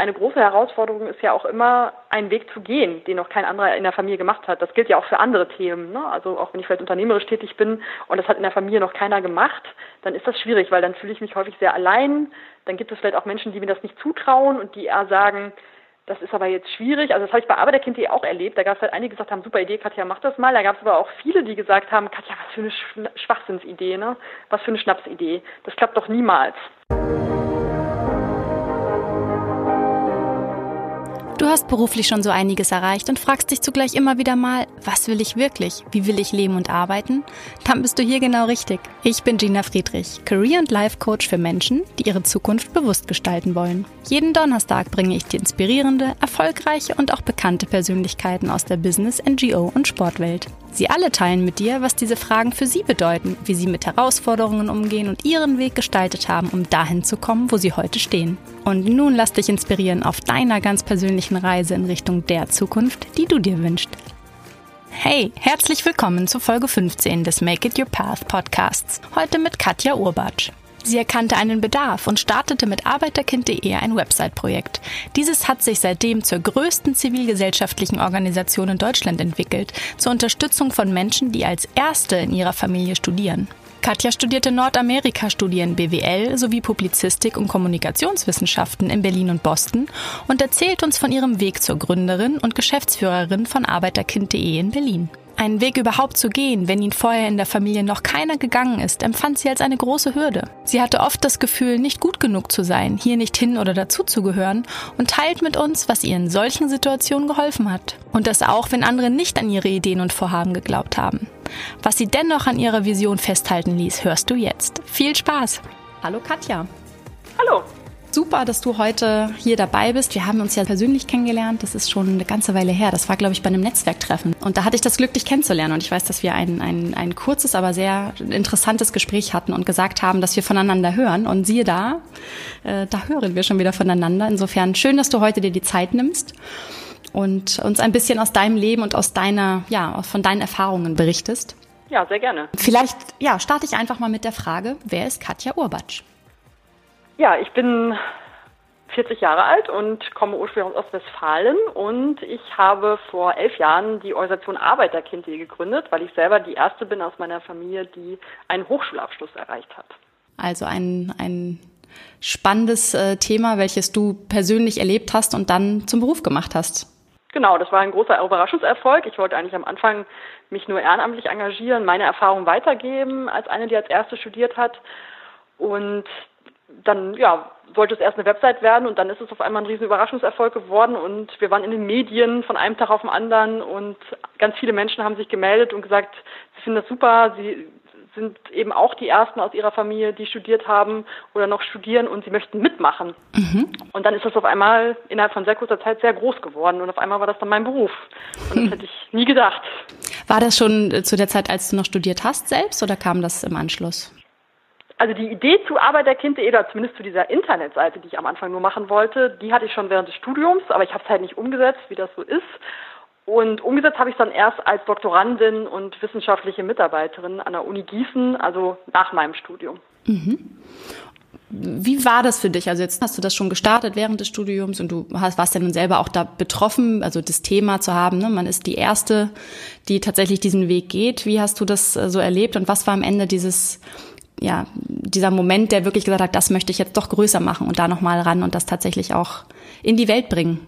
eine große Herausforderung ist ja auch immer, einen Weg zu gehen, den noch kein anderer in der Familie gemacht hat. Das gilt ja auch für andere Themen. Ne? Also auch wenn ich vielleicht unternehmerisch tätig bin und das hat in der Familie noch keiner gemacht, dann ist das schwierig, weil dann fühle ich mich häufig sehr allein. Dann gibt es vielleicht auch Menschen, die mir das nicht zutrauen und die eher sagen, das ist aber jetzt schwierig. Also das habe ich bei Arbeiterkind.de auch erlebt. Da gab es halt einige, die gesagt haben, super Idee, Katja, mach das mal. Da gab es aber auch viele, die gesagt haben, Katja, was für eine Schwachsinnsidee, ne? Was für eine Schnapsidee. Das klappt doch niemals. Hast beruflich schon so einiges erreicht und fragst dich zugleich immer wieder mal, was will ich wirklich? Wie will ich leben und arbeiten? Dann bist du hier genau richtig. Ich bin Gina Friedrich, Career- und Life Coach für Menschen, die ihre Zukunft bewusst gestalten wollen. Jeden Donnerstag bringe ich dir inspirierende, erfolgreiche und auch bekannte Persönlichkeiten aus der Business, NGO und Sportwelt. Sie alle teilen mit dir, was diese Fragen für sie bedeuten, wie sie mit Herausforderungen umgehen und ihren Weg gestaltet haben, um dahin zu kommen, wo sie heute stehen. Und nun lass dich inspirieren auf deiner ganz persönlichen Reise in Richtung der Zukunft, die du dir wünschst. Hey, herzlich willkommen zu Folge 15 des Make It Your Path Podcasts. Heute mit Katja Urbatsch. Sie erkannte einen Bedarf und startete mit Arbeiterkind.de ein Website-Projekt. Dieses hat sich seitdem zur größten zivilgesellschaftlichen Organisation in Deutschland entwickelt, zur Unterstützung von Menschen, die als Erste in ihrer Familie studieren. Katja studierte Nordamerika-Studien BWL sowie Publizistik und Kommunikationswissenschaften in Berlin und Boston und erzählt uns von ihrem Weg zur Gründerin und Geschäftsführerin von Arbeiterkind.de in Berlin. Einen Weg überhaupt zu gehen, wenn ihn vorher in der Familie noch keiner gegangen ist, empfand sie als eine große Hürde. Sie hatte oft das Gefühl, nicht gut genug zu sein, hier nicht hin oder dazuzugehören und teilt mit uns, was ihr in solchen Situationen geholfen hat. Und das auch, wenn andere nicht an ihre Ideen und Vorhaben geglaubt haben. Was sie dennoch an ihrer Vision festhalten ließ, hörst du jetzt. Viel Spaß! Hallo Katja. Hallo. Super, dass du heute hier dabei bist. Wir haben uns ja persönlich kennengelernt. Das ist schon eine ganze Weile her. Das war, glaube ich, bei einem Netzwerktreffen. Und da hatte ich das Glück, dich kennenzulernen. Und ich weiß, dass wir ein, ein, ein kurzes, aber sehr interessantes Gespräch hatten und gesagt haben, dass wir voneinander hören. Und siehe da, äh, da hören wir schon wieder voneinander. Insofern schön, dass du heute dir die Zeit nimmst und uns ein bisschen aus deinem Leben und aus deiner, ja, von deinen Erfahrungen berichtest. Ja, sehr gerne. Vielleicht, ja, starte ich einfach mal mit der Frage, wer ist Katja Urbatsch? Ja, ich bin 40 Jahre alt und komme ursprünglich aus Westfalen und ich habe vor elf Jahren die Organisation Arbeiterkind.de gegründet, weil ich selber die erste bin aus meiner Familie, die einen Hochschulabschluss erreicht hat. Also ein, ein spannendes äh, Thema, welches du persönlich erlebt hast und dann zum Beruf gemacht hast. Genau, das war ein großer Überraschungserfolg. Ich wollte eigentlich am Anfang mich nur ehrenamtlich engagieren, meine Erfahrungen weitergeben als eine, die als erste studiert hat. Und dann ja, sollte es erst eine Website werden und dann ist es auf einmal ein riesen Überraschungserfolg geworden und wir waren in den Medien von einem Tag auf den anderen und ganz viele Menschen haben sich gemeldet und gesagt, sie finden das super, sie sind eben auch die ersten aus ihrer Familie, die studiert haben oder noch studieren und sie möchten mitmachen. Mhm. Und dann ist das auf einmal innerhalb von sehr kurzer Zeit sehr groß geworden und auf einmal war das dann mein Beruf. Und das hätte ich nie gedacht. War das schon zu der Zeit, als du noch studiert hast selbst oder kam das im Anschluss? Also die Idee zu Arbeiterkind.de oder zumindest zu dieser Internetseite, die ich am Anfang nur machen wollte, die hatte ich schon während des Studiums, aber ich habe es halt nicht umgesetzt, wie das so ist. Und umgesetzt habe ich es dann erst als Doktorandin und wissenschaftliche Mitarbeiterin an der Uni Gießen, also nach meinem Studium. Mhm. Wie war das für dich? Also jetzt hast du das schon gestartet während des Studiums und du hast, warst ja nun selber auch da betroffen, also das Thema zu haben. Ne? Man ist die Erste, die tatsächlich diesen Weg geht. Wie hast du das äh, so erlebt und was war am Ende dieses ja, dieser Moment, der wirklich gesagt hat, das möchte ich jetzt doch größer machen und da nochmal ran und das tatsächlich auch in die Welt bringen?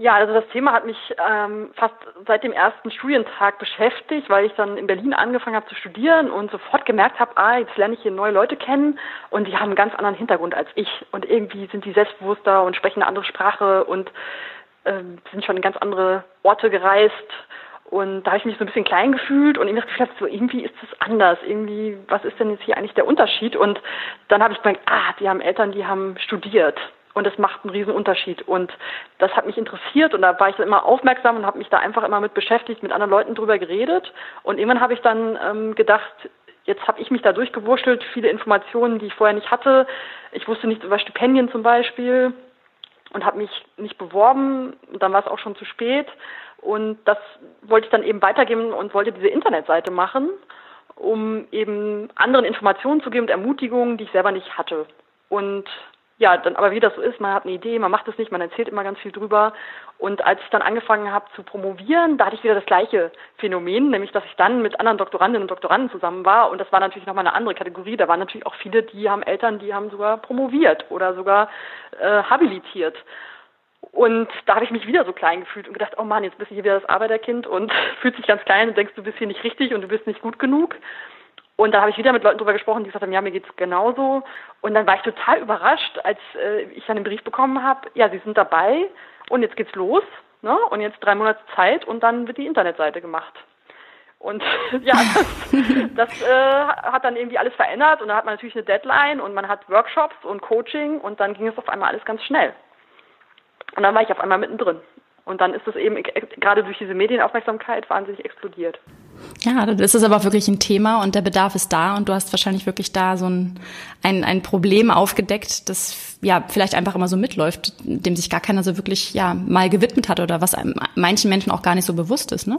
Ja, also das Thema hat mich ähm, fast seit dem ersten Studientag beschäftigt, weil ich dann in Berlin angefangen habe zu studieren und sofort gemerkt habe, ah, jetzt lerne ich hier neue Leute kennen und die haben einen ganz anderen Hintergrund als ich und irgendwie sind die selbstbewusster und sprechen eine andere Sprache und äh, sind schon in ganz andere Orte gereist und da habe ich mich so ein bisschen klein gefühlt und irgendwie gedacht, so irgendwie ist das anders. Irgendwie, was ist denn jetzt hier eigentlich der Unterschied? Und dann habe ich gemerkt, ah, die haben Eltern, die haben studiert. Und das macht einen riesen Unterschied. Und das hat mich interessiert und da war ich immer aufmerksam und habe mich da einfach immer mit beschäftigt, mit anderen Leuten drüber geredet. Und irgendwann habe ich dann ähm, gedacht, jetzt habe ich mich da durchgewurschtelt, viele Informationen, die ich vorher nicht hatte. Ich wusste nichts über Stipendien zum Beispiel und habe mich nicht beworben. Dann war es auch schon zu spät. Und das wollte ich dann eben weitergeben und wollte diese Internetseite machen, um eben anderen Informationen zu geben und Ermutigungen, die ich selber nicht hatte. Und ja, dann aber wie das so ist, man hat eine Idee, man macht es nicht, man erzählt immer ganz viel drüber. Und als ich dann angefangen habe zu promovieren, da hatte ich wieder das gleiche Phänomen, nämlich dass ich dann mit anderen Doktorandinnen und Doktoranden zusammen war. Und das war natürlich nochmal eine andere Kategorie. Da waren natürlich auch viele, die haben Eltern, die haben sogar promoviert oder sogar äh, habilitiert. Und da habe ich mich wieder so klein gefühlt und gedacht, oh Mann, jetzt bist du hier wieder das Arbeiterkind und fühlst dich ganz klein und denkst, du bist hier nicht richtig und du bist nicht gut genug. Und da habe ich wieder mit Leuten drüber gesprochen, die gesagt haben, ja, mir geht's genauso. Und dann war ich total überrascht, als äh, ich dann den Brief bekommen habe, ja, Sie sind dabei und jetzt geht's los. Ne? Und jetzt drei Monate Zeit und dann wird die Internetseite gemacht. Und ja, das, das äh, hat dann irgendwie alles verändert und da hat man natürlich eine Deadline und man hat Workshops und Coaching und dann ging es auf einmal alles ganz schnell. Und dann war ich auf einmal mittendrin. Und dann ist es eben gerade durch diese Medienaufmerksamkeit wahnsinnig explodiert. Ja, das ist aber wirklich ein Thema und der Bedarf ist da und du hast wahrscheinlich wirklich da so ein, ein, ein Problem aufgedeckt, das ja vielleicht einfach immer so mitläuft, dem sich gar keiner so wirklich ja mal gewidmet hat oder was manchen Menschen auch gar nicht so bewusst ist, ne?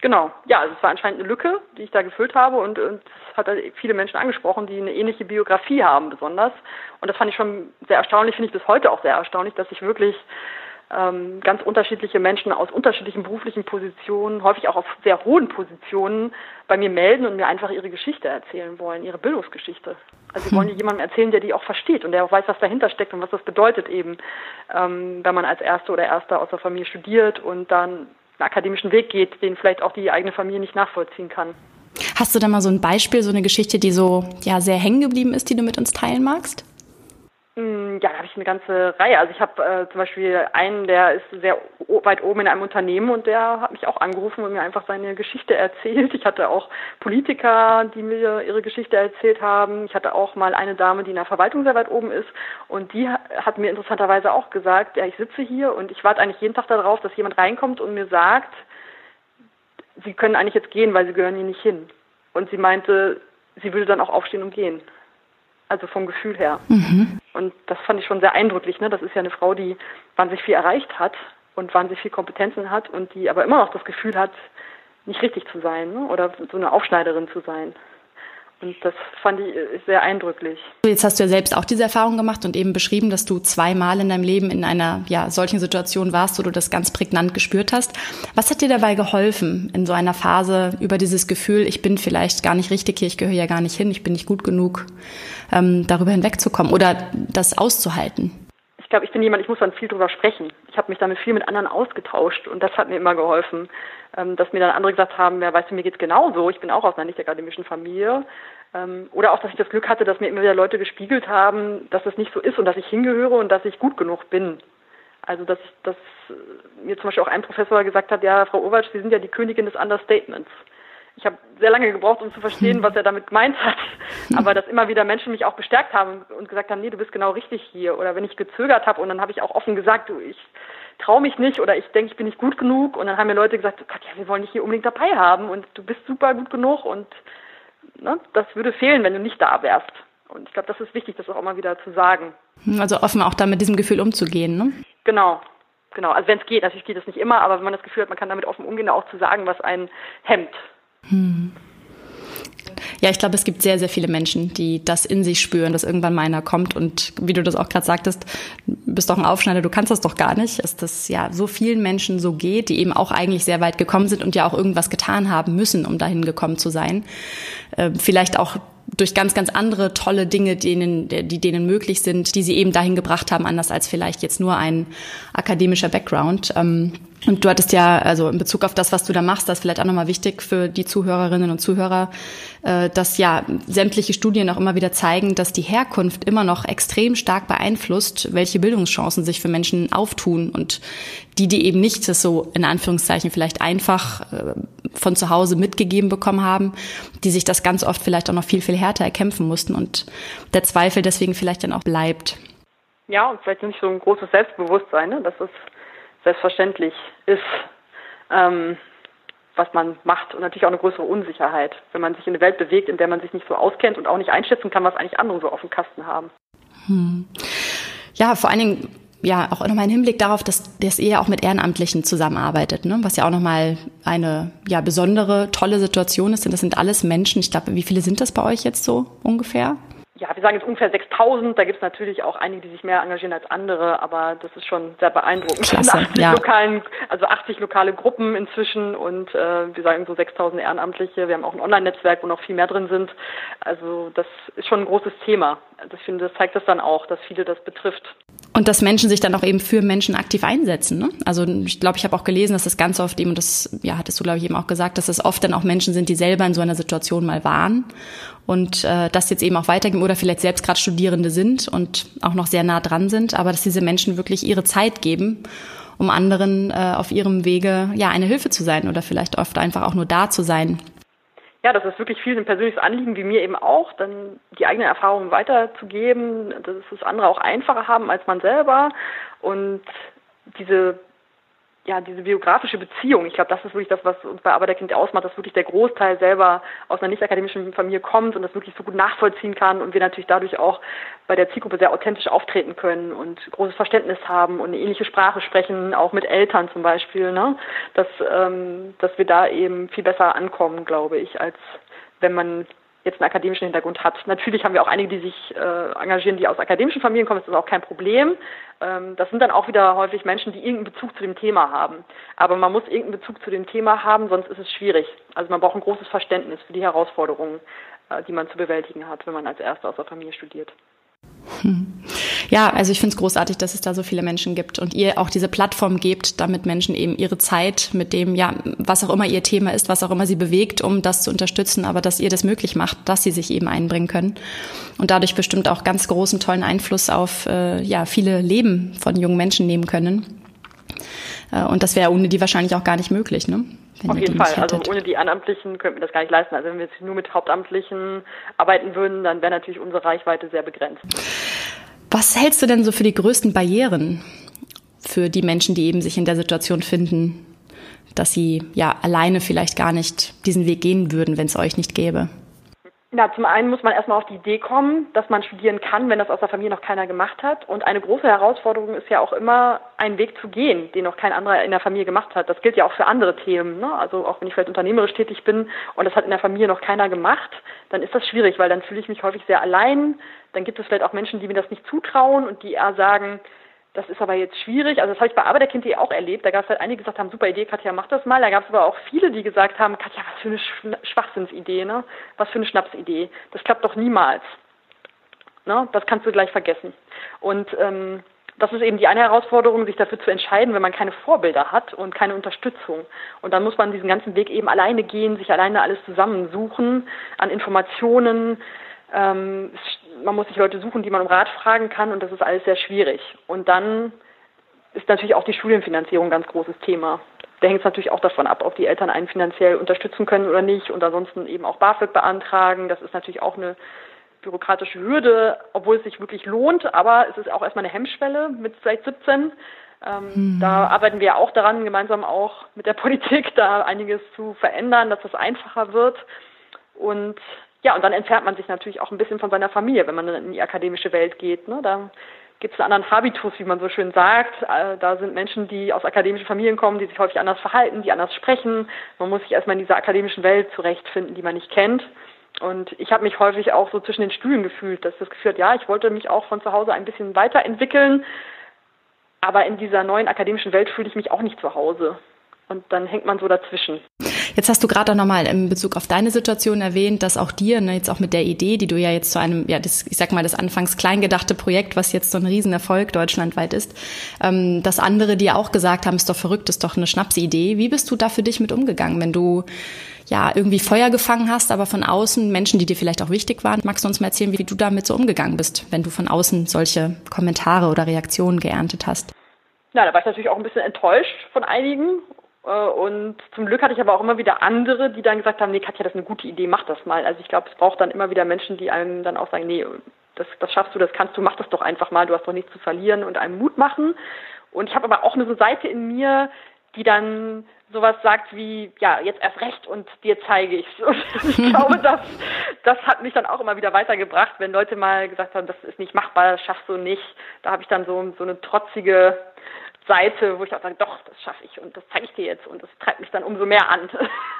Genau, ja, also es war anscheinend eine Lücke, die ich da gefüllt habe und, und es hat viele Menschen angesprochen, die eine ähnliche Biografie haben besonders. Und das fand ich schon sehr erstaunlich, finde ich bis heute auch sehr erstaunlich, dass ich wirklich ähm, ganz unterschiedliche Menschen aus unterschiedlichen beruflichen Positionen, häufig auch auf sehr hohen Positionen, bei mir melden und mir einfach ihre Geschichte erzählen wollen, ihre Bildungsgeschichte. Also sie wollen hm. jemandem erzählen, der die auch versteht und der auch weiß, was dahinter steckt und was das bedeutet eben, ähm, wenn man als Erste oder Erster aus der Familie studiert und dann einen akademischen Weg geht, den vielleicht auch die eigene Familie nicht nachvollziehen kann. Hast du da mal so ein Beispiel, so eine Geschichte, die so ja sehr hängen geblieben ist, die du mit uns teilen magst? Mm, ja, da habe ich eine ganze Reihe. Also ich habe äh, zum Beispiel einen, der ist sehr weit oben in einem Unternehmen und der hat mich auch angerufen und mir einfach seine Geschichte erzählt. Ich hatte auch Politiker, die mir ihre Geschichte erzählt haben. Ich hatte auch mal eine Dame, die in der Verwaltung sehr weit oben ist und die hat mir interessanterweise auch gesagt, ja, ich sitze hier und ich warte eigentlich jeden Tag darauf, dass jemand reinkommt und mir sagt, Sie können eigentlich jetzt gehen, weil Sie gehören hier nicht hin. Und sie meinte, sie würde dann auch aufstehen und gehen. Also vom Gefühl her. Mhm. Und das fand ich schon sehr eindrücklich. Ne? Das ist ja eine Frau, die wahnsinnig viel erreicht hat und wahnsinnig viel Kompetenzen hat und die aber immer noch das Gefühl hat, nicht richtig zu sein ne? oder so eine Aufschneiderin zu sein. Und das fand ich äh, sehr eindrücklich. Jetzt hast du ja selbst auch diese Erfahrung gemacht und eben beschrieben, dass du zweimal in deinem Leben in einer ja, solchen Situation warst, wo du das ganz prägnant gespürt hast. Was hat dir dabei geholfen in so einer Phase über dieses Gefühl, ich bin vielleicht gar nicht richtig hier, ich gehöre ja gar nicht hin, ich bin nicht gut genug, ähm, darüber hinwegzukommen oder das auszuhalten? Ich glaube, ich bin jemand, ich muss dann viel drüber sprechen. Ich habe mich damit viel mit anderen ausgetauscht und das hat mir immer geholfen ähm, dass mir dann andere gesagt haben, ja, weißt du, mir geht's genauso, ich bin auch aus einer nicht akademischen Familie. Ähm, oder auch, dass ich das Glück hatte, dass mir immer wieder Leute gespiegelt haben, dass das nicht so ist und dass ich hingehöre und dass ich gut genug bin. Also dass, dass mir zum Beispiel auch ein Professor gesagt hat, ja, Frau Owatsch, Sie sind ja die Königin des Understatements. Ich habe sehr lange gebraucht, um zu verstehen, was er damit gemeint hat. Aber dass immer wieder Menschen mich auch bestärkt haben und gesagt haben, nee, du bist genau richtig hier. Oder wenn ich gezögert habe und dann habe ich auch offen gesagt, du, ich traue mich nicht oder ich denke, ich bin nicht gut genug. Und dann haben mir Leute gesagt, Gott, ja, wir wollen dich hier unbedingt dabei haben und du bist super gut genug und ne, das würde fehlen, wenn du nicht da wärst. Und ich glaube, das ist wichtig, das auch immer wieder zu sagen. Also offen auch da mit diesem Gefühl umzugehen, ne? Genau, genau. Also wenn es geht, natürlich geht das nicht immer, aber wenn man das Gefühl hat, man kann damit offen umgehen, auch zu sagen, was einen hemmt. Hm. Ja, ich glaube, es gibt sehr, sehr viele Menschen, die das in sich spüren, dass irgendwann mal einer kommt und wie du das auch gerade sagtest, bist doch ein Aufschneider, du kannst das doch gar nicht, dass das ja so vielen Menschen so geht, die eben auch eigentlich sehr weit gekommen sind und ja auch irgendwas getan haben müssen, um dahin gekommen zu sein. Äh, vielleicht auch durch ganz, ganz andere tolle Dinge, denen, die denen möglich sind, die sie eben dahin gebracht haben, anders als vielleicht jetzt nur ein akademischer Background. Und du hattest ja, also in Bezug auf das, was du da machst, das ist vielleicht auch nochmal wichtig für die Zuhörerinnen und Zuhörer, äh, dass ja sämtliche Studien auch immer wieder zeigen, dass die Herkunft immer noch extrem stark beeinflusst, welche Bildungschancen sich für Menschen auftun und die, die eben nicht das so in Anführungszeichen vielleicht einfach äh, von zu Hause mitgegeben bekommen haben, die sich das ganz oft vielleicht auch noch viel, viel härter erkämpfen mussten und der Zweifel deswegen vielleicht dann auch bleibt. Ja, und vielleicht nicht so ein großes Selbstbewusstsein, ne? dass es selbstverständlich ist, ähm, was man macht und natürlich auch eine größere Unsicherheit, wenn man sich in eine Welt bewegt, in der man sich nicht so auskennt und auch nicht einschätzen kann, was eigentlich andere so auf dem Kasten haben. Hm. Ja, vor allen Dingen ja auch nochmal im Hinblick darauf, dass das eher auch mit Ehrenamtlichen zusammenarbeitet, ne? was ja auch nochmal eine ja besondere, tolle Situation ist. Denn das sind alles Menschen. Ich glaube, wie viele sind das bei euch jetzt so ungefähr? Ja, wir sagen jetzt ungefähr 6000. Da gibt es natürlich auch einige, die sich mehr engagieren als andere, aber das ist schon sehr beeindruckend. Klasse, 80 ja. lokalen, also 80 lokale Gruppen inzwischen und äh, wir sagen so 6000 Ehrenamtliche. Wir haben auch ein Online-Netzwerk, wo noch viel mehr drin sind. Also das ist schon ein großes Thema. Also ich finde, das zeigt das dann auch, dass viele das betrifft. Und dass Menschen sich dann auch eben für Menschen aktiv einsetzen. Ne? Also ich glaube, ich habe auch gelesen, dass das ganz oft eben, und das ja, hattest du, glaube ich, eben auch gesagt, dass es oft dann auch Menschen sind, die selber in so einer Situation mal waren und äh, das jetzt eben auch weitergeben oder vielleicht selbst gerade Studierende sind und auch noch sehr nah dran sind, aber dass diese Menschen wirklich ihre Zeit geben, um anderen äh, auf ihrem Wege ja eine Hilfe zu sein oder vielleicht oft einfach auch nur da zu sein. Ja, das ist wirklich viel ein persönliches Anliegen, wie mir eben auch, dann die eigenen Erfahrungen weiterzugeben, dass es andere auch einfacher haben als man selber. Und diese ja, diese biografische Beziehung, ich glaube, das ist wirklich das, was uns bei Arbeiterkind ausmacht, dass wirklich der Großteil selber aus einer nicht-akademischen Familie kommt und das wirklich so gut nachvollziehen kann und wir natürlich dadurch auch bei der Zielgruppe sehr authentisch auftreten können und großes Verständnis haben und eine ähnliche Sprache sprechen, auch mit Eltern zum Beispiel, ne? dass, ähm, dass wir da eben viel besser ankommen, glaube ich, als wenn man jetzt einen akademischen Hintergrund hat. Natürlich haben wir auch einige, die sich äh, engagieren, die aus akademischen Familien kommen, das ist auch kein Problem. Ähm, das sind dann auch wieder häufig Menschen, die irgendeinen Bezug zu dem Thema haben. Aber man muss irgendeinen Bezug zu dem Thema haben, sonst ist es schwierig. Also man braucht ein großes Verständnis für die Herausforderungen, äh, die man zu bewältigen hat, wenn man als Erster aus der Familie studiert. Hm. Ja, also ich finde es großartig, dass es da so viele Menschen gibt und ihr auch diese Plattform gebt, damit Menschen eben ihre Zeit mit dem, ja, was auch immer ihr Thema ist, was auch immer sie bewegt, um das zu unterstützen, aber dass ihr das möglich macht, dass sie sich eben einbringen können und dadurch bestimmt auch ganz großen, tollen Einfluss auf äh, ja, viele Leben von jungen Menschen nehmen können. Äh, und das wäre ohne die wahrscheinlich auch gar nicht möglich, ne? Auf jeden Fall. Also ohne die Ehrenamtlichen könnten wir das gar nicht leisten. Also wenn wir jetzt nur mit Hauptamtlichen arbeiten würden, dann wäre natürlich unsere Reichweite sehr begrenzt. Was hältst du denn so für die größten Barrieren für die Menschen, die eben sich in der Situation finden, dass sie ja alleine vielleicht gar nicht diesen Weg gehen würden, wenn es euch nicht gäbe? Na, zum einen muss man erstmal auf die Idee kommen, dass man studieren kann, wenn das aus der Familie noch keiner gemacht hat. Und eine große Herausforderung ist ja auch immer, einen Weg zu gehen, den noch kein anderer in der Familie gemacht hat. Das gilt ja auch für andere Themen. Ne? Also auch wenn ich vielleicht unternehmerisch tätig bin und das hat in der Familie noch keiner gemacht, dann ist das schwierig, weil dann fühle ich mich häufig sehr allein. Dann gibt es vielleicht auch Menschen, die mir das nicht zutrauen und die eher sagen, das ist aber jetzt schwierig. Also das habe ich bei Arbeiterkind.de auch erlebt. Da gab es halt einige, die gesagt haben, super Idee, Katja, mach das mal. Da gab es aber auch viele, die gesagt haben, Katja, was für eine Schwachsinnsidee, ne? Was für eine Schnapsidee. Das klappt doch niemals. Ne? Das kannst du gleich vergessen. Und ähm, das ist eben die eine Herausforderung, sich dafür zu entscheiden, wenn man keine Vorbilder hat und keine Unterstützung. Und dann muss man diesen ganzen Weg eben alleine gehen, sich alleine alles zusammensuchen an Informationen, ähm, man muss sich Leute suchen, die man um Rat fragen kann und das ist alles sehr schwierig. Und dann ist natürlich auch die Studienfinanzierung ein ganz großes Thema. Da hängt es natürlich auch davon ab, ob die Eltern einen finanziell unterstützen können oder nicht und ansonsten eben auch BAföG beantragen. Das ist natürlich auch eine bürokratische Hürde, obwohl es sich wirklich lohnt, aber es ist auch erstmal eine Hemmschwelle mit vielleicht 17. Ähm, mhm. Da arbeiten wir auch daran, gemeinsam auch mit der Politik, da einiges zu verändern, dass das einfacher wird. Und ja, und dann entfernt man sich natürlich auch ein bisschen von seiner Familie, wenn man in die akademische Welt geht. Ne? Da gibt es einen anderen Habitus, wie man so schön sagt. Äh, da sind Menschen, die aus akademischen Familien kommen, die sich häufig anders verhalten, die anders sprechen. Man muss sich erstmal in dieser akademischen Welt zurechtfinden, die man nicht kennt. Und ich habe mich häufig auch so zwischen den Stühlen gefühlt, dass das Gefühl hat, ja, ich wollte mich auch von zu Hause ein bisschen weiterentwickeln, aber in dieser neuen akademischen Welt fühle ich mich auch nicht zu Hause. Und dann hängt man so dazwischen. Jetzt hast du gerade auch nochmal in Bezug auf deine Situation erwähnt, dass auch dir, ne, jetzt auch mit der Idee, die du ja jetzt zu einem, ja, das, ich sag mal, das anfangs klein gedachte Projekt, was jetzt so ein Riesenerfolg deutschlandweit ist, ähm, dass andere dir auch gesagt haben, ist doch verrückt, ist doch eine Schnapsidee. Wie bist du da für dich mit umgegangen, wenn du ja irgendwie Feuer gefangen hast, aber von außen Menschen, die dir vielleicht auch wichtig waren? Magst du uns mal erzählen, wie du damit so umgegangen bist, wenn du von außen solche Kommentare oder Reaktionen geerntet hast? Na, da war ich natürlich auch ein bisschen enttäuscht von einigen und zum Glück hatte ich aber auch immer wieder andere, die dann gesagt haben, nee, Katja, das ist eine gute Idee, mach das mal. Also ich glaube, es braucht dann immer wieder Menschen, die einem dann auch sagen, nee, das, das schaffst du, das kannst du, mach das doch einfach mal, du hast doch nichts zu verlieren und einem Mut machen. Und ich habe aber auch eine so Seite in mir, die dann sowas sagt wie, ja, jetzt erst recht und dir zeige ich's. Und ich glaube, das, das hat mich dann auch immer wieder weitergebracht, wenn Leute mal gesagt haben, das ist nicht machbar, das schaffst du nicht. Da habe ich dann so, so eine trotzige Seite, wo ich auch sage, doch, das schaffe ich und das zeige ich dir jetzt und das treibt mich dann umso mehr an.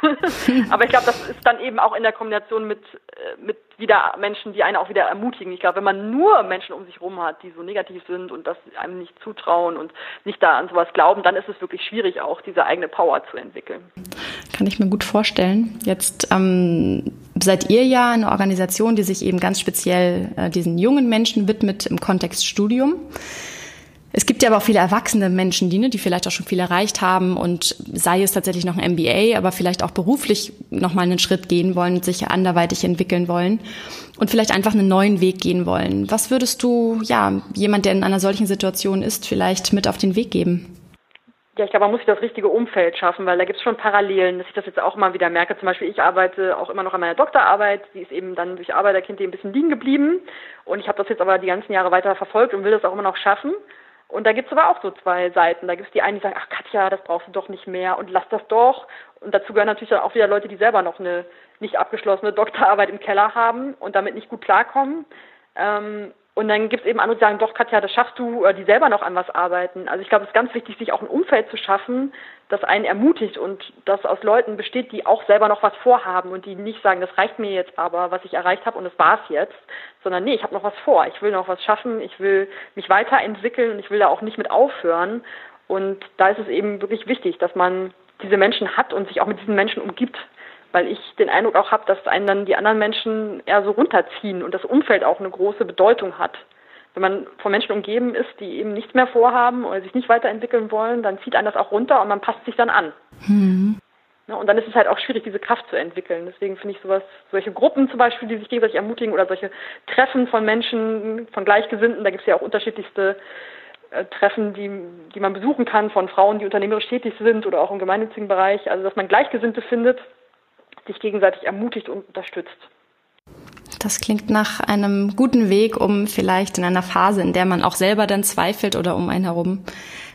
Aber ich glaube, das ist dann eben auch in der Kombination mit, äh, mit wieder Menschen, die einen auch wieder ermutigen. Ich glaube, wenn man nur Menschen um sich herum hat, die so negativ sind und das einem nicht zutrauen und nicht da an sowas glauben, dann ist es wirklich schwierig, auch diese eigene Power zu entwickeln. Kann ich mir gut vorstellen. Jetzt ähm, seid ihr ja eine Organisation, die sich eben ganz speziell äh, diesen jungen Menschen widmet im Kontext Studium. Es gibt ja aber auch viele erwachsene Menschen, die, ne, die vielleicht auch schon viel erreicht haben und sei es tatsächlich noch ein MBA, aber vielleicht auch beruflich nochmal einen Schritt gehen wollen, sich anderweitig entwickeln wollen und vielleicht einfach einen neuen Weg gehen wollen. Was würdest du, ja, jemand, der in einer solchen Situation ist, vielleicht mit auf den Weg geben? Ja, ich glaube, man muss sich das richtige Umfeld schaffen, weil da gibt es schon Parallelen, dass ich das jetzt auch immer wieder merke. Zum Beispiel, ich arbeite auch immer noch an meiner Doktorarbeit, die ist eben dann durch Arbeiterkind ein bisschen liegen geblieben. Und ich habe das jetzt aber die ganzen Jahre weiter verfolgt und will das auch immer noch schaffen. Und da gibt es aber auch so zwei Seiten. Da gibt es die einen, die sagen, ach Katja, das brauchst du doch nicht mehr und lass das doch. Und dazu gehören natürlich dann auch wieder Leute, die selber noch eine nicht abgeschlossene Doktorarbeit im Keller haben und damit nicht gut klarkommen. Ähm, und dann gibt es eben andere, die sagen, doch Katja, das schaffst du, oder die selber noch an was arbeiten. Also ich glaube, es ist ganz wichtig, sich auch ein Umfeld zu schaffen, das einen ermutigt und das aus Leuten besteht, die auch selber noch was vorhaben und die nicht sagen, das reicht mir jetzt aber, was ich erreicht habe und das war's jetzt, sondern nee, ich habe noch was vor, ich will noch was schaffen, ich will mich weiterentwickeln und ich will da auch nicht mit aufhören. Und da ist es eben wirklich wichtig, dass man diese Menschen hat und sich auch mit diesen Menschen umgibt, weil ich den Eindruck auch habe, dass einen dann die anderen Menschen eher so runterziehen und das Umfeld auch eine große Bedeutung hat. Wenn man von Menschen umgeben ist, die eben nichts mehr vorhaben oder sich nicht weiterentwickeln wollen, dann zieht einen das auch runter und man passt sich dann an. Mhm. Ja, und dann ist es halt auch schwierig, diese Kraft zu entwickeln. Deswegen finde ich sowas, solche Gruppen zum Beispiel, die sich gegenseitig ermutigen oder solche Treffen von Menschen, von Gleichgesinnten, da gibt es ja auch unterschiedlichste äh, Treffen, die, die man besuchen kann von Frauen, die unternehmerisch tätig sind oder auch im gemeinnützigen Bereich. Also dass man Gleichgesinnte findet, sich gegenseitig ermutigt und unterstützt. Das klingt nach einem guten Weg, um vielleicht in einer Phase, in der man auch selber dann zweifelt oder um einen herum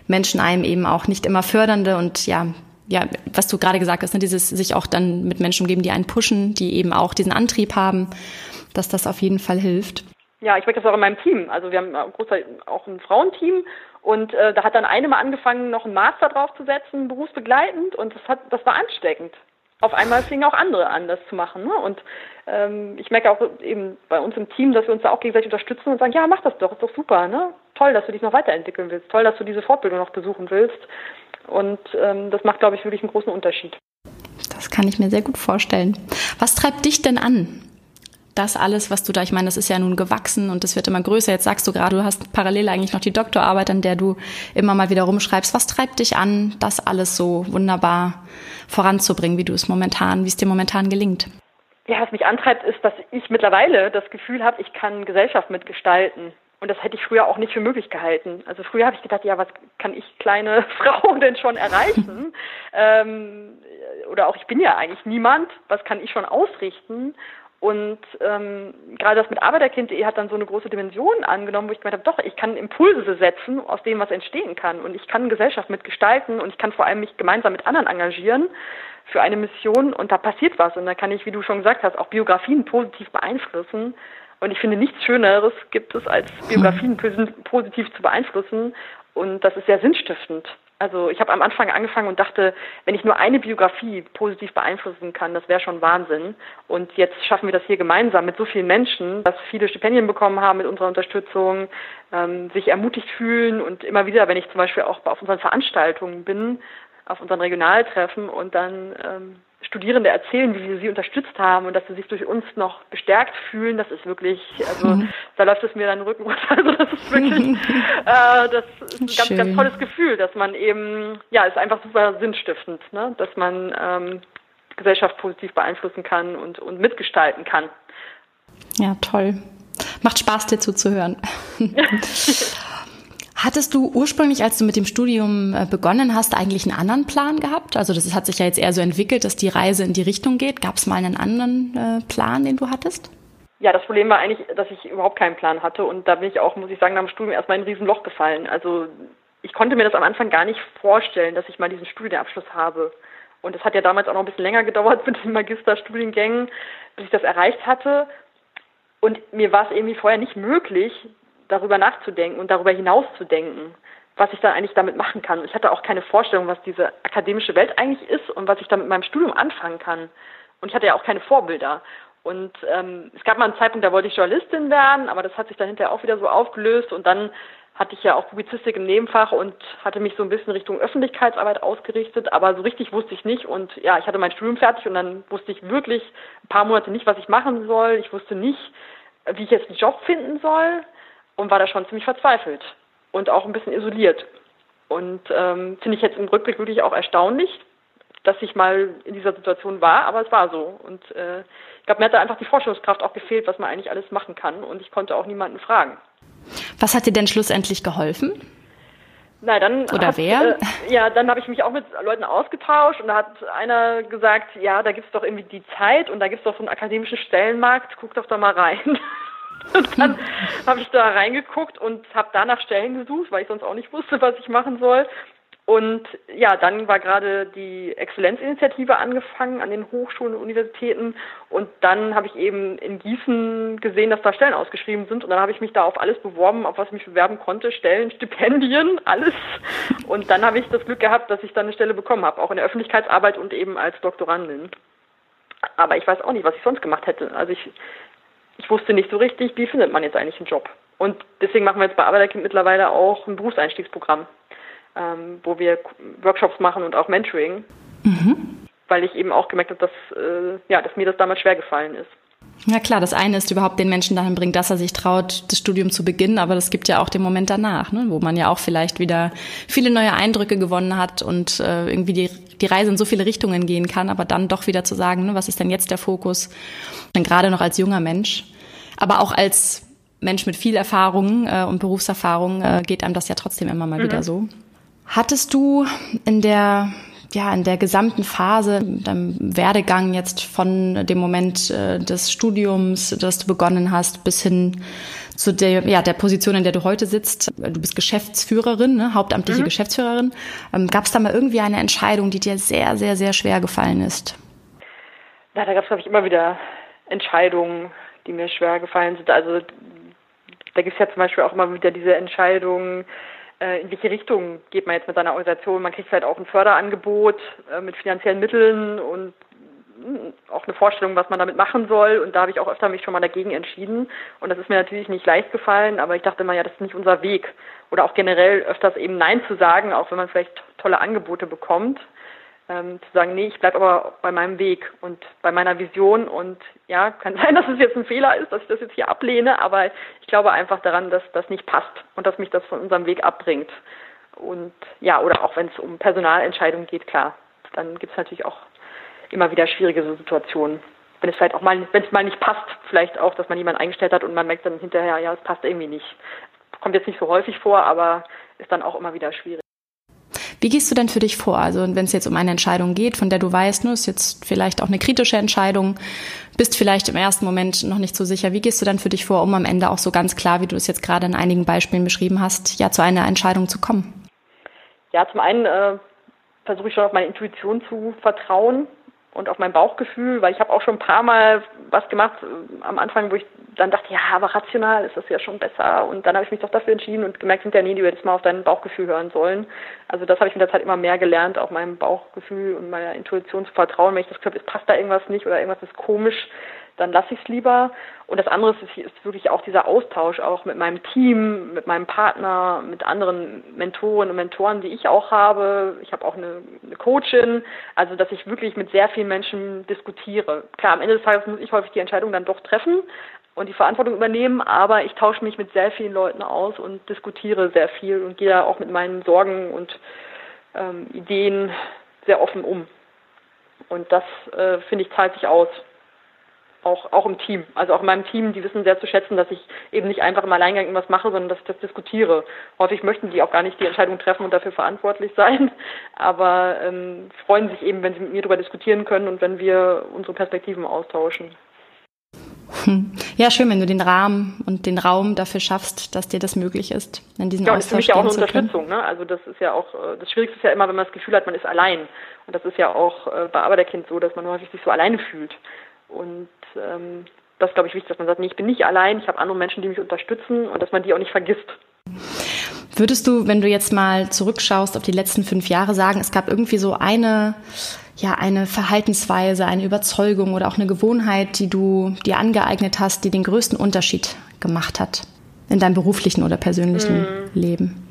Menschen einem eben auch nicht immer fördernde und ja, ja, was du gerade gesagt hast, ne, dieses sich auch dann mit Menschen umgeben, die einen pushen, die eben auch diesen Antrieb haben, dass das auf jeden Fall hilft. Ja, ich merke das auch in meinem Team. Also wir haben auch ein Frauenteam und äh, da hat dann eine mal angefangen, noch einen Master draufzusetzen, berufsbegleitend und das hat, das war ansteckend auf einmal fingen auch andere an, das zu machen. Ne? Und ähm, ich merke auch eben bei uns im Team, dass wir uns da auch gegenseitig unterstützen und sagen, ja, mach das doch, ist doch super, ne? Toll, dass du dich noch weiterentwickeln willst, toll, dass du diese Fortbildung noch besuchen willst. Und ähm, das macht, glaube ich, wirklich einen großen Unterschied. Das kann ich mir sehr gut vorstellen. Was treibt dich denn an? das alles, was du da, ich meine, das ist ja nun gewachsen und das wird immer größer. Jetzt sagst du gerade, du hast parallel eigentlich noch die Doktorarbeit, an der du immer mal wieder rumschreibst. Was treibt dich an, das alles so wunderbar voranzubringen, wie du es momentan, wie es dir momentan gelingt? Ja, was mich antreibt, ist, dass ich mittlerweile das Gefühl habe, ich kann Gesellschaft mitgestalten. Und das hätte ich früher auch nicht für möglich gehalten. Also früher habe ich gedacht, ja, was kann ich kleine Frau denn schon erreichen? ähm, oder auch ich bin ja eigentlich niemand, was kann ich schon ausrichten? Und ähm, gerade das mit Arbeiterkind.de hat dann so eine große Dimension angenommen, wo ich gemeint habe, doch, ich kann Impulse setzen aus dem, was entstehen kann. Und ich kann Gesellschaft mitgestalten und ich kann vor allem mich gemeinsam mit anderen engagieren für eine Mission und da passiert was. Und da kann ich, wie du schon gesagt hast, auch Biografien positiv beeinflussen. Und ich finde, nichts Schöneres gibt es, als Biografien positiv zu beeinflussen. Und das ist sehr sinnstiftend. Also ich habe am Anfang angefangen und dachte, wenn ich nur eine Biografie positiv beeinflussen kann, das wäre schon Wahnsinn. Und jetzt schaffen wir das hier gemeinsam mit so vielen Menschen, dass viele Stipendien bekommen haben mit unserer Unterstützung, ähm, sich ermutigt fühlen und immer wieder, wenn ich zum Beispiel auch auf unseren Veranstaltungen bin, auf unseren Regionaltreffen und dann ähm, Studierende erzählen, wie wir sie unterstützt haben und dass sie sich durch uns noch bestärkt fühlen, das ist wirklich, also mhm. da läuft es mir dann den Rücken runter. Also das ist wirklich, äh, das ist ein ganz, Schön. ganz tolles Gefühl, dass man eben, ja, ist einfach super sinnstiftend, ne? dass man ähm, Gesellschaft positiv beeinflussen kann und, und mitgestalten kann. Ja, toll. Macht Spaß, dir zuzuhören. Hattest du ursprünglich, als du mit dem Studium äh, begonnen hast, eigentlich einen anderen Plan gehabt? Also das hat sich ja jetzt eher so entwickelt, dass die Reise in die Richtung geht. Gab es mal einen anderen äh, Plan, den du hattest? Ja, das Problem war eigentlich, dass ich überhaupt keinen Plan hatte und da bin ich auch, muss ich sagen, nach dem Studium erstmal in ein Riesenloch gefallen. Also ich konnte mir das am Anfang gar nicht vorstellen, dass ich mal diesen Studienabschluss habe. Und es hat ja damals auch noch ein bisschen länger gedauert mit den Magisterstudiengängen, bis ich das erreicht hatte. Und mir war es irgendwie vorher nicht möglich, darüber nachzudenken und darüber hinaus zu denken. was ich da eigentlich damit machen kann. Ich hatte auch keine Vorstellung, was diese akademische Welt eigentlich ist und was ich da mit meinem Studium anfangen kann. Und ich hatte ja auch keine Vorbilder. Und ähm, es gab mal einen Zeitpunkt, da wollte ich Journalistin werden, aber das hat sich dann hinterher auch wieder so aufgelöst und dann hatte ich ja auch Publizistik im Nebenfach und hatte mich so ein bisschen Richtung Öffentlichkeitsarbeit ausgerichtet, aber so richtig wusste ich nicht und ja, ich hatte mein Studium fertig und dann wusste ich wirklich ein paar Monate nicht, was ich machen soll. Ich wusste nicht, wie ich jetzt einen Job finden soll und war da schon ziemlich verzweifelt und auch ein bisschen isoliert. Und ähm, finde ich jetzt im Rückblick wirklich auch erstaunlich, dass ich mal in dieser Situation war, aber es war so. Und äh, ich glaube, mir hat da einfach die Vorstellungskraft auch gefehlt, was man eigentlich alles machen kann. Und ich konnte auch niemanden fragen. Was hat dir denn schlussendlich geholfen? Na, dann Oder hat, wer? Äh, ja, dann habe ich mich auch mit Leuten ausgetauscht und da hat einer gesagt, ja, da gibt es doch irgendwie die Zeit und da gibt es doch so einen akademischen Stellenmarkt, guck doch da mal rein. Und dann habe ich da reingeguckt und habe danach Stellen gesucht, weil ich sonst auch nicht wusste, was ich machen soll. Und ja, dann war gerade die Exzellenzinitiative angefangen an den Hochschulen und Universitäten. Und dann habe ich eben in Gießen gesehen, dass da Stellen ausgeschrieben sind. Und dann habe ich mich da auf alles beworben, auf was ich mich bewerben konnte. Stellen, Stipendien, alles. Und dann habe ich das Glück gehabt, dass ich dann eine Stelle bekommen habe, auch in der Öffentlichkeitsarbeit und eben als Doktorandin. Aber ich weiß auch nicht, was ich sonst gemacht hätte. Also ich, ich wusste nicht so richtig, wie findet man jetzt eigentlich einen Job. Und deswegen machen wir jetzt bei Arbeiterkind mittlerweile auch ein Berufseinstiegsprogramm ähm, wo wir Workshops machen und auch Mentoring, mhm. weil ich eben auch gemerkt habe, dass, äh, ja, dass mir das damals schwer gefallen ist. Ja klar, das eine ist überhaupt den Menschen dahin bringt, dass er sich traut, das Studium zu beginnen, aber es gibt ja auch den Moment danach, ne, wo man ja auch vielleicht wieder viele neue Eindrücke gewonnen hat und äh, irgendwie die, die Reise in so viele Richtungen gehen kann, aber dann doch wieder zu sagen, ne, was ist denn jetzt der Fokus? Dann gerade noch als junger Mensch, aber auch als Mensch mit viel Erfahrung äh, und Berufserfahrung äh, geht einem das ja trotzdem immer mal mhm. wieder so. Hattest du in der ja, in der gesamten Phase, deinem Werdegang jetzt von dem Moment äh, des Studiums, das du begonnen hast, bis hin zu der, ja, der Position, in der du heute sitzt. Du bist Geschäftsführerin, ne, hauptamtliche mhm. Geschäftsführerin. Ähm, gab es da mal irgendwie eine Entscheidung, die dir sehr, sehr, sehr schwer gefallen ist? Ja, da gab es, glaube ich, immer wieder Entscheidungen, die mir schwer gefallen sind. Also da gibt es ja zum Beispiel auch immer wieder diese Entscheidungen, äh, in welche Richtung geht man jetzt mit seiner Organisation. Man kriegt vielleicht auch ein Förderangebot äh, mit finanziellen Mitteln und auch eine Vorstellung, was man damit machen soll. Und da habe ich auch öfter mich schon mal dagegen entschieden. Und das ist mir natürlich nicht leicht gefallen, aber ich dachte immer, ja, das ist nicht unser Weg. Oder auch generell öfters eben Nein zu sagen, auch wenn man vielleicht tolle Angebote bekommt ähm, zu sagen, nee, ich bleibe aber bei meinem Weg und bei meiner Vision und ja, kann sein, dass es jetzt ein Fehler ist, dass ich das jetzt hier ablehne, aber ich glaube einfach daran, dass das nicht passt und dass mich das von unserem Weg abbringt. Und ja, oder auch wenn es um Personalentscheidungen geht, klar, dann gibt es natürlich auch immer wieder schwierige Situationen. Wenn es vielleicht auch mal, wenn es mal nicht passt, vielleicht auch, dass man jemanden eingestellt hat und man merkt dann hinterher, ja, es passt irgendwie nicht. Kommt jetzt nicht so häufig vor, aber ist dann auch immer wieder schwierig. Wie gehst du denn für dich vor? Also wenn es jetzt um eine Entscheidung geht, von der du weißt, nur ist jetzt vielleicht auch eine kritische Entscheidung, bist vielleicht im ersten Moment noch nicht so sicher. Wie gehst du dann für dich vor, um am Ende auch so ganz klar, wie du es jetzt gerade in einigen Beispielen beschrieben hast, ja zu einer Entscheidung zu kommen? Ja, zum einen äh, versuche ich schon auf meine Intuition zu vertrauen und auf mein Bauchgefühl, weil ich habe auch schon ein paar Mal was gemacht äh, am Anfang, wo ich dann dachte, ja, aber rational ist das ja schon besser. Und dann habe ich mich doch dafür entschieden und gemerkt, hinterher, nee, du hättest mal auf dein Bauchgefühl hören sollen. Also das habe ich mit der Zeit immer mehr gelernt, auch meinem Bauchgefühl und meiner Intuition zu vertrauen. Wenn ich das Gefühl habe, es passt da irgendwas nicht oder irgendwas ist komisch, dann lasse ich es lieber. Und das andere ist, ist wirklich auch dieser Austausch auch mit meinem Team, mit meinem Partner, mit anderen Mentoren und Mentoren, die ich auch habe. Ich habe auch eine, eine Coachin, also dass ich wirklich mit sehr vielen Menschen diskutiere. Klar, am Ende des Tages muss ich häufig die Entscheidung dann doch treffen und die Verantwortung übernehmen, aber ich tausche mich mit sehr vielen Leuten aus und diskutiere sehr viel und gehe da auch mit meinen Sorgen und ähm, Ideen sehr offen um. Und das, äh, finde ich, zahlt sich aus auch, auch im Team. Also auch in meinem Team, die wissen sehr zu schätzen, dass ich eben nicht einfach im Alleingang irgendwas mache, sondern dass ich das diskutiere. Häufig möchten die auch gar nicht die Entscheidung treffen und dafür verantwortlich sein, aber ähm, freuen sich eben, wenn sie mit mir darüber diskutieren können und wenn wir unsere Perspektiven austauschen. Hm. Ja, schön, wenn du den Rahmen und den Raum dafür schaffst, dass dir das möglich ist, in ja, Austausch Ja, und das ist für mich ja auch eine Unterstützung. Ne? Also das ist ja auch, äh, das Schwierigste ist ja immer, wenn man das Gefühl hat, man ist allein. Und das ist ja auch äh, bei Arbeiterkind so, dass man häufig sich so alleine fühlt. Und ähm, das ist, glaube ich, wichtig, dass man sagt, nee, ich bin nicht allein, ich habe andere Menschen, die mich unterstützen und dass man die auch nicht vergisst. Würdest du, wenn du jetzt mal zurückschaust auf die letzten fünf Jahre, sagen, es gab irgendwie so eine, ja, eine Verhaltensweise, eine Überzeugung oder auch eine Gewohnheit, die du dir angeeignet hast, die den größten Unterschied gemacht hat in deinem beruflichen oder persönlichen mm. Leben?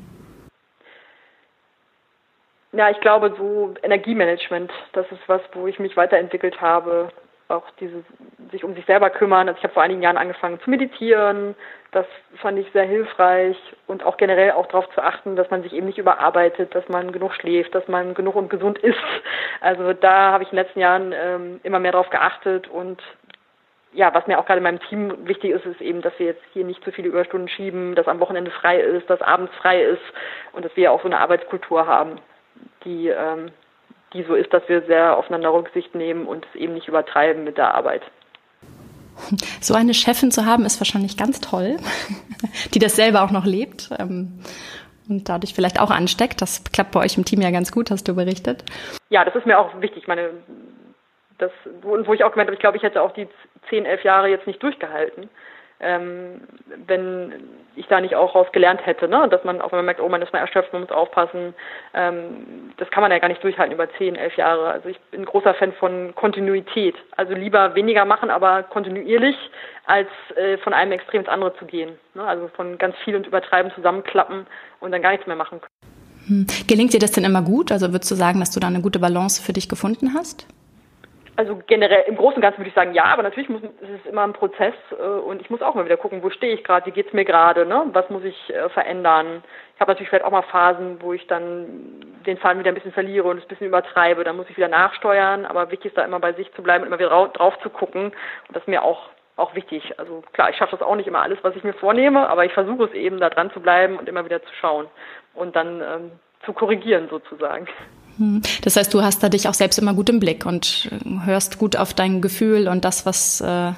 Ja, ich glaube, so Energiemanagement, das ist was, wo ich mich weiterentwickelt habe. Auch dieses sich um sich selber kümmern. Also ich habe vor einigen Jahren angefangen zu meditieren. Das fand ich sehr hilfreich und auch generell auch darauf zu achten, dass man sich eben nicht überarbeitet, dass man genug schläft, dass man genug und gesund isst. Also da habe ich in den letzten Jahren ähm, immer mehr darauf geachtet und ja, was mir auch gerade in meinem Team wichtig ist, ist eben, dass wir jetzt hier nicht zu viele Überstunden schieben, dass am Wochenende frei ist, dass abends frei ist und dass wir auch so eine Arbeitskultur haben, die, ähm, die so ist, dass wir sehr aufeinander Rücksicht nehmen und es eben nicht übertreiben mit der Arbeit. So eine Chefin zu haben, ist wahrscheinlich ganz toll, die das selber auch noch lebt ähm, und dadurch vielleicht auch ansteckt. Das klappt bei euch im Team ja ganz gut, hast du berichtet. Ja, das ist mir auch wichtig. Meine, das, wo ich auch gemeint habe, ich glaube, ich hätte auch die zehn, elf Jahre jetzt nicht durchgehalten ähm, wenn ich da nicht auch raus gelernt hätte, ne? dass man auch wenn man merkt, oh man ist mal erschöpft, man muss aufpassen, ähm, das kann man ja gar nicht durchhalten über zehn, elf Jahre. Also ich bin großer Fan von Kontinuität. Also lieber weniger machen, aber kontinuierlich, als äh, von einem Extrem ins andere zu gehen. Ne? Also von ganz viel und übertreiben, zusammenklappen und dann gar nichts mehr machen können. Hm. Gelingt dir das denn immer gut? Also würdest du sagen, dass du da eine gute Balance für dich gefunden hast? Also generell im Großen und Ganzen würde ich sagen ja, aber natürlich muss, ist es immer ein Prozess äh, und ich muss auch mal wieder gucken, wo stehe ich gerade, wie geht es mir gerade, ne? was muss ich äh, verändern. Ich habe natürlich vielleicht auch mal Phasen, wo ich dann den Faden wieder ein bisschen verliere und es ein bisschen übertreibe, dann muss ich wieder nachsteuern, aber wichtig ist da immer bei sich zu bleiben und immer wieder drauf, drauf zu gucken und das ist mir auch auch wichtig. Also klar, ich schaffe das auch nicht immer alles, was ich mir vornehme, aber ich versuche es eben, da dran zu bleiben und immer wieder zu schauen und dann ähm, zu korrigieren sozusagen. Hm. Das heißt, du hast da dich auch selbst immer gut im Blick und äh, hörst gut auf dein Gefühl und das, was, äh,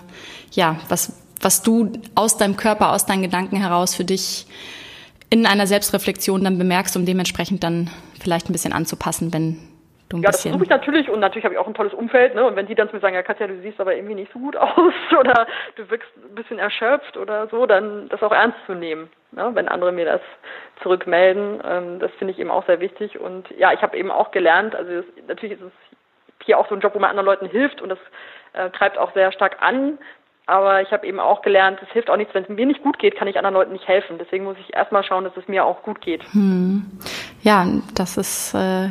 ja, was, was du aus deinem Körper, aus deinen Gedanken heraus für dich in einer Selbstreflexion dann bemerkst, um dementsprechend dann vielleicht ein bisschen anzupassen, wenn du ein ja, bisschen. Ja, das versuche ich natürlich und natürlich habe ich auch ein tolles Umfeld, ne? Und wenn die dann zu mir sagen, ja Katja, du siehst aber irgendwie nicht so gut aus oder du wirkst ein bisschen erschöpft oder so, dann das auch ernst zu nehmen ne, wenn andere mir das zurückmelden. Ähm, das finde ich eben auch sehr wichtig. Und ja, ich habe eben auch gelernt, also das, natürlich ist es hier auch so ein Job, wo man anderen Leuten hilft und das äh, treibt auch sehr stark an. Aber ich habe eben auch gelernt, es hilft auch nichts, wenn es mir nicht gut geht, kann ich anderen Leuten nicht helfen. Deswegen muss ich erstmal schauen, dass es mir auch gut geht. Hm. Ja, das ist äh,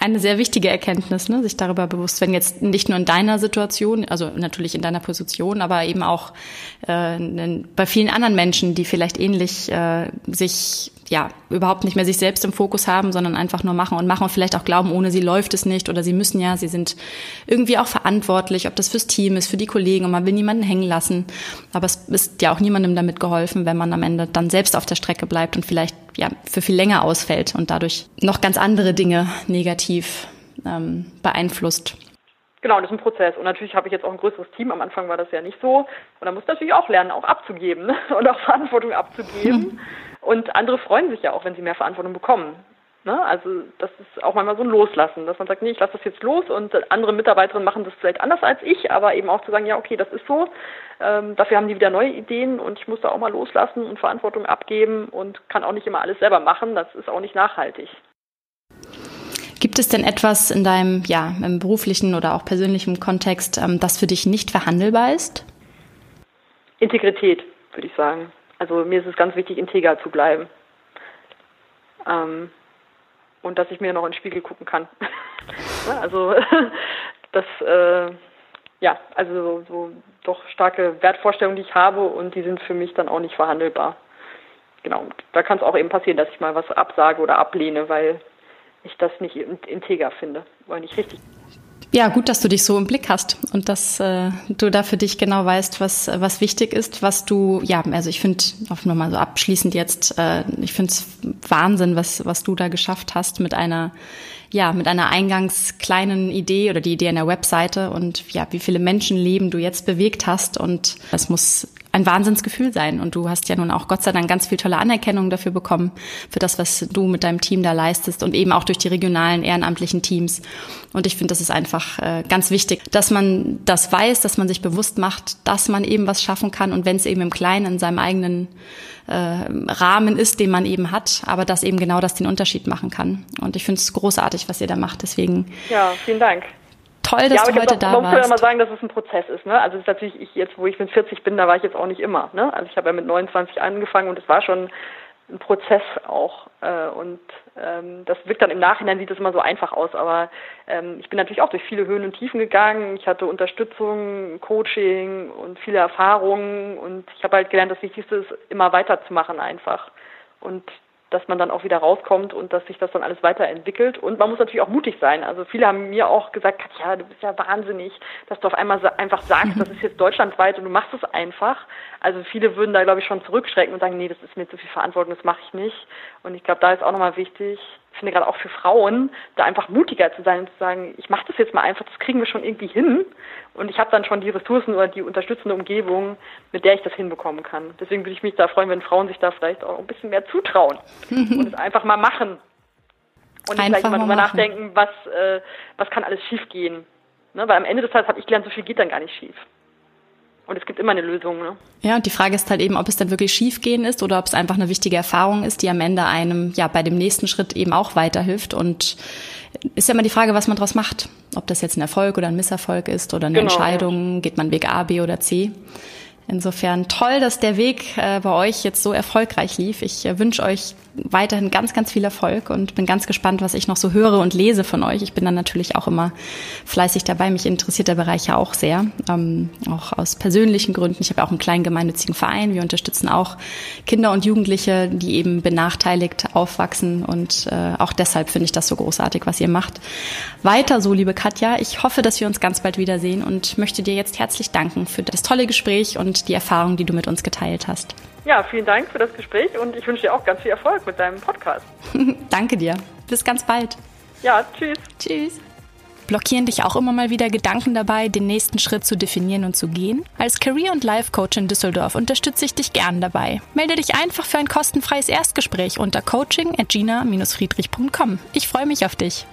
eine sehr wichtige Erkenntnis, ne? sich darüber bewusst werden, jetzt nicht nur in deiner Situation, also natürlich in deiner Position, aber eben auch äh, bei vielen anderen Menschen, die vielleicht ähnlich äh, sich ja überhaupt nicht mehr sich selbst im Fokus haben, sondern einfach nur machen und machen und vielleicht auch glauben, ohne sie läuft es nicht oder sie müssen ja, sie sind irgendwie auch verantwortlich, ob das fürs Team ist, für die Kollegen und man will niemanden hängen lassen. Aber es ist ja auch niemandem damit geholfen, wenn man am Ende dann selbst auf der Strecke bleibt und vielleicht ja für viel länger ausfällt und dadurch noch ganz andere Dinge negativ ähm, beeinflusst. Genau, das ist ein Prozess. Und natürlich habe ich jetzt auch ein größeres Team. Am Anfang war das ja nicht so. Und da muss natürlich auch lernen, auch abzugeben ne? und auch Verantwortung abzugeben. Und andere freuen sich ja auch, wenn sie mehr Verantwortung bekommen. Ne? Also das ist auch manchmal so ein Loslassen, dass man sagt, nee, ich lasse das jetzt los und andere Mitarbeiterinnen machen das vielleicht anders als ich, aber eben auch zu sagen, ja, okay, das ist so. Ähm, dafür haben die wieder neue Ideen und ich muss da auch mal loslassen und Verantwortung abgeben und kann auch nicht immer alles selber machen. Das ist auch nicht nachhaltig. Gibt es denn etwas in deinem, ja, im beruflichen oder auch persönlichen Kontext, ähm, das für dich nicht verhandelbar ist? Integrität, würde ich sagen. Also mir ist es ganz wichtig, integer zu bleiben. Ähm, und dass ich mir noch in den Spiegel gucken kann. also das, äh, ja, also so doch starke Wertvorstellungen, die ich habe und die sind für mich dann auch nicht verhandelbar. Genau, da kann es auch eben passieren, dass ich mal was absage oder ablehne, weil ich das nicht integer finde oder nicht richtig. Ja, gut, dass du dich so im Blick hast und dass äh, du da für dich genau weißt, was, was wichtig ist, was du, ja, also ich finde, auch nochmal so abschließend jetzt, äh, ich finde es Wahnsinn, was, was du da geschafft hast mit einer, ja, mit einer eingangs kleinen Idee oder die Idee einer Webseite und ja, wie viele Menschenleben du jetzt bewegt hast und es muss ein Wahnsinnsgefühl sein. Und du hast ja nun auch Gott sei Dank ganz viel tolle Anerkennung dafür bekommen, für das, was du mit deinem Team da leistest und eben auch durch die regionalen ehrenamtlichen Teams. Und ich finde, das ist einfach äh, ganz wichtig, dass man das weiß, dass man sich bewusst macht, dass man eben was schaffen kann und wenn es eben im Kleinen in seinem eigenen äh, Rahmen ist, den man eben hat, aber dass eben genau das den Unterschied machen kann. Und ich finde es großartig, was ihr da macht. Deswegen. Ja, vielen Dank toll, dass ja, du heute auch, da man warst. Man muss ja immer sagen, dass es ein Prozess ist. Ne? Also es ist natürlich, ich jetzt, wo ich mit 40 bin, da war ich jetzt auch nicht immer. Ne? Also ich habe ja mit 29 angefangen und es war schon ein Prozess auch. Äh, und ähm, das wirkt dann im Nachhinein, sieht es immer so einfach aus. Aber ähm, ich bin natürlich auch durch viele Höhen und Tiefen gegangen. Ich hatte Unterstützung, Coaching und viele Erfahrungen. Und ich habe halt gelernt, das Wichtigste ist, immer weiterzumachen einfach. Und dass man dann auch wieder rauskommt und dass sich das dann alles weiterentwickelt. Und man muss natürlich auch mutig sein. Also viele haben mir auch gesagt, Katja, du bist ja wahnsinnig, dass du auf einmal einfach sagst, das ist jetzt deutschlandweit und du machst es einfach. Also viele würden da, glaube ich, schon zurückschrecken und sagen, nee, das ist mir zu viel Verantwortung, das mache ich nicht. Und ich glaube, da ist auch nochmal wichtig, ich finde gerade auch für Frauen, da einfach mutiger zu sein und zu sagen, ich mache das jetzt mal einfach, das kriegen wir schon irgendwie hin. Und ich habe dann schon die Ressourcen oder die unterstützende Umgebung, mit der ich das hinbekommen kann. Deswegen würde ich mich da freuen, wenn Frauen sich da vielleicht auch ein bisschen mehr zutrauen und es einfach mal machen. Und nicht gleich mal drüber nachdenken, was, äh, was kann alles schiefgehen. Ne? Weil am Ende des Tages habe ich gelernt, so viel geht dann gar nicht schief. Und es gibt immer eine Lösung. Ne? Ja, und die Frage ist halt eben, ob es dann wirklich schiefgehen ist oder ob es einfach eine wichtige Erfahrung ist, die am Ende einem ja bei dem nächsten Schritt eben auch weiterhilft. Und ist ja immer die Frage, was man daraus macht. Ob das jetzt ein Erfolg oder ein Misserfolg ist oder eine genau, Entscheidung, ja. geht man Weg A, B oder C. Insofern toll, dass der Weg äh, bei euch jetzt so erfolgreich lief. Ich äh, wünsche euch weiterhin ganz, ganz viel Erfolg und bin ganz gespannt, was ich noch so höre und lese von euch. Ich bin dann natürlich auch immer fleißig dabei. Mich interessiert der Bereich ja auch sehr, ähm, auch aus persönlichen Gründen. Ich habe auch einen kleinen gemeinnützigen Verein. Wir unterstützen auch Kinder und Jugendliche, die eben benachteiligt aufwachsen und äh, auch deshalb finde ich das so großartig, was ihr macht. Weiter so, liebe Katja. Ich hoffe, dass wir uns ganz bald wiedersehen und möchte dir jetzt herzlich danken für das tolle Gespräch und die Erfahrung, die du mit uns geteilt hast. Ja, vielen Dank für das Gespräch und ich wünsche dir auch ganz viel Erfolg mit deinem Podcast. Danke dir. Bis ganz bald. Ja, tschüss. Tschüss. Blockieren dich auch immer mal wieder Gedanken dabei, den nächsten Schritt zu definieren und zu gehen? Als Career- und Life-Coach in Düsseldorf unterstütze ich dich gern dabei. Melde dich einfach für ein kostenfreies Erstgespräch unter coaching at gina-friedrich.com. Ich freue mich auf dich.